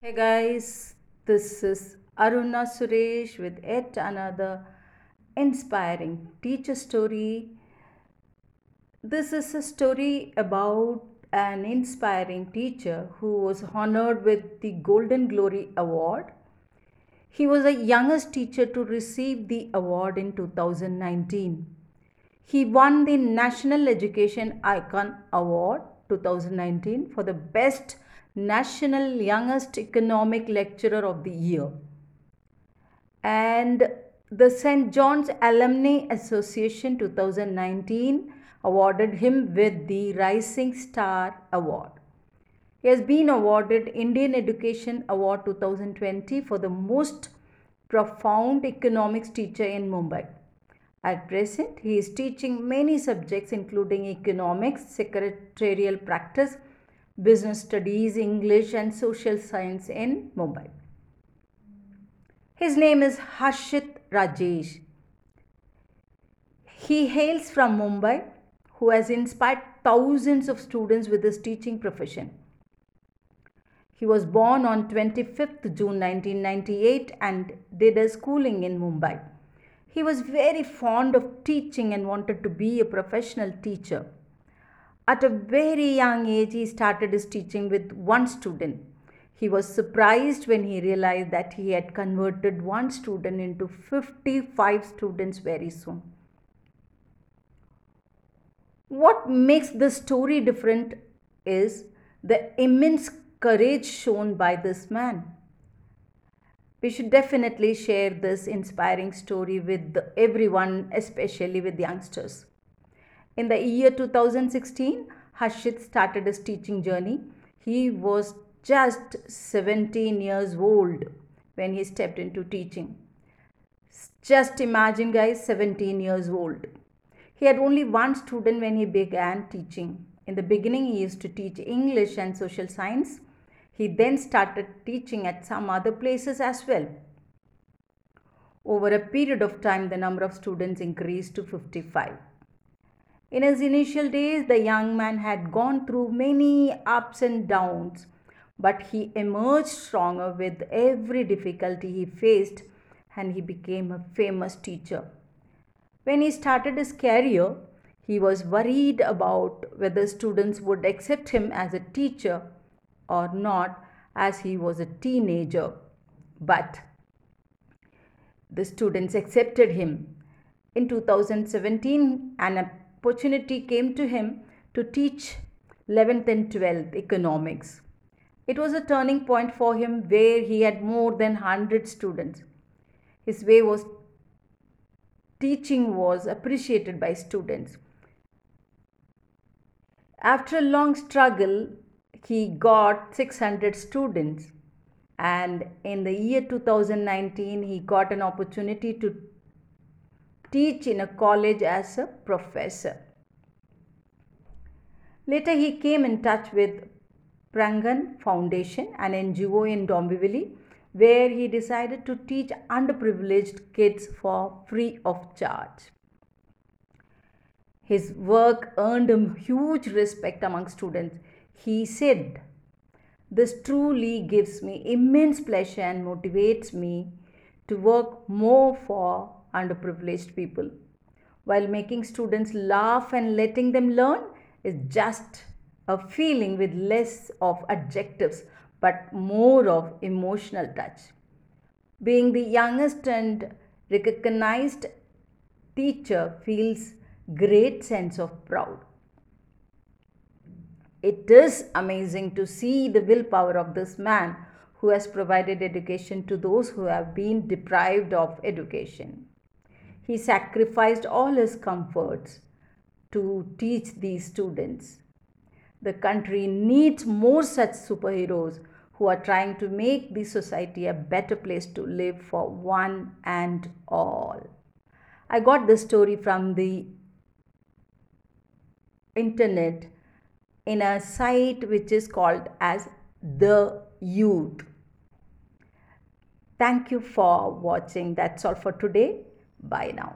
Hey guys, this is Aruna Suresh with yet another inspiring teacher story. This is a story about an inspiring teacher who was honored with the Golden Glory Award. He was the youngest teacher to receive the award in 2019. He won the National Education Icon Award 2019 for the best National Youngest Economic Lecturer of the Year. And the St. John's Alumni Association 2019 awarded him with the Rising Star Award. He has been awarded Indian Education Award 2020 for the most profound economics teacher in Mumbai. At present, he is teaching many subjects including economics, secretarial practice, business studies, English, and social science in Mumbai. His name is Harshit Rajesh. He hails from Mumbai, who has inspired thousands of students with his teaching profession. He was born on 25th June 1998 and did his schooling in Mumbai. He was very fond of teaching and wanted to be a professional teacher. At a very young age, he started his teaching with one student. He was surprised when he realized that he had converted one student into 55 students very soon. What makes this story different is the immense courage shown by this man. We should definitely share this inspiring story with everyone, especially with youngsters. In the year 2016, Harshit started his teaching journey. He was just 17 years old when he stepped into teaching. Just imagine, guys, 17 years old. He had only one student when he began teaching. In the beginning, he used to teach English and social science. He then started teaching at some other places as well. Over a period of time, the number of students increased to 55. In his initial days, the young man had gone through many ups and downs, but he emerged stronger with every difficulty he faced and he became a famous teacher. When he started his career, he was worried about whether students would accept him as a teacher or not as he was a teenager. But the students accepted him. In 2017, an opportunity came to him to teach 11th and 12th economics. It was a turning point for him where he had more than 100 students. His way was teaching was appreciated by students. After a long struggle, he got 600 students and in the year 2019 he got an opportunity to teach in a college as a professor. Later he came in touch with prangan foundation an ngo in dombivli where he decided to teach underprivileged kids for free of charge. His work earned him huge respect among students. He said, This truly gives me immense pleasure and motivates me to work more for underprivileged people. While making students laugh and letting them learn is just a feeling with less of adjectives but more of emotional touch. Being the youngest and recognized teacher feels great sense of pride it is amazing to see the willpower of this man who has provided education to those who have been deprived of education. He sacrificed all his comforts to teach these students. The country needs more such superheroes who are trying to make the society a better place to live for one and all. I got this story from the internet in a site which is called as the youth thank you for watching that's all for today bye now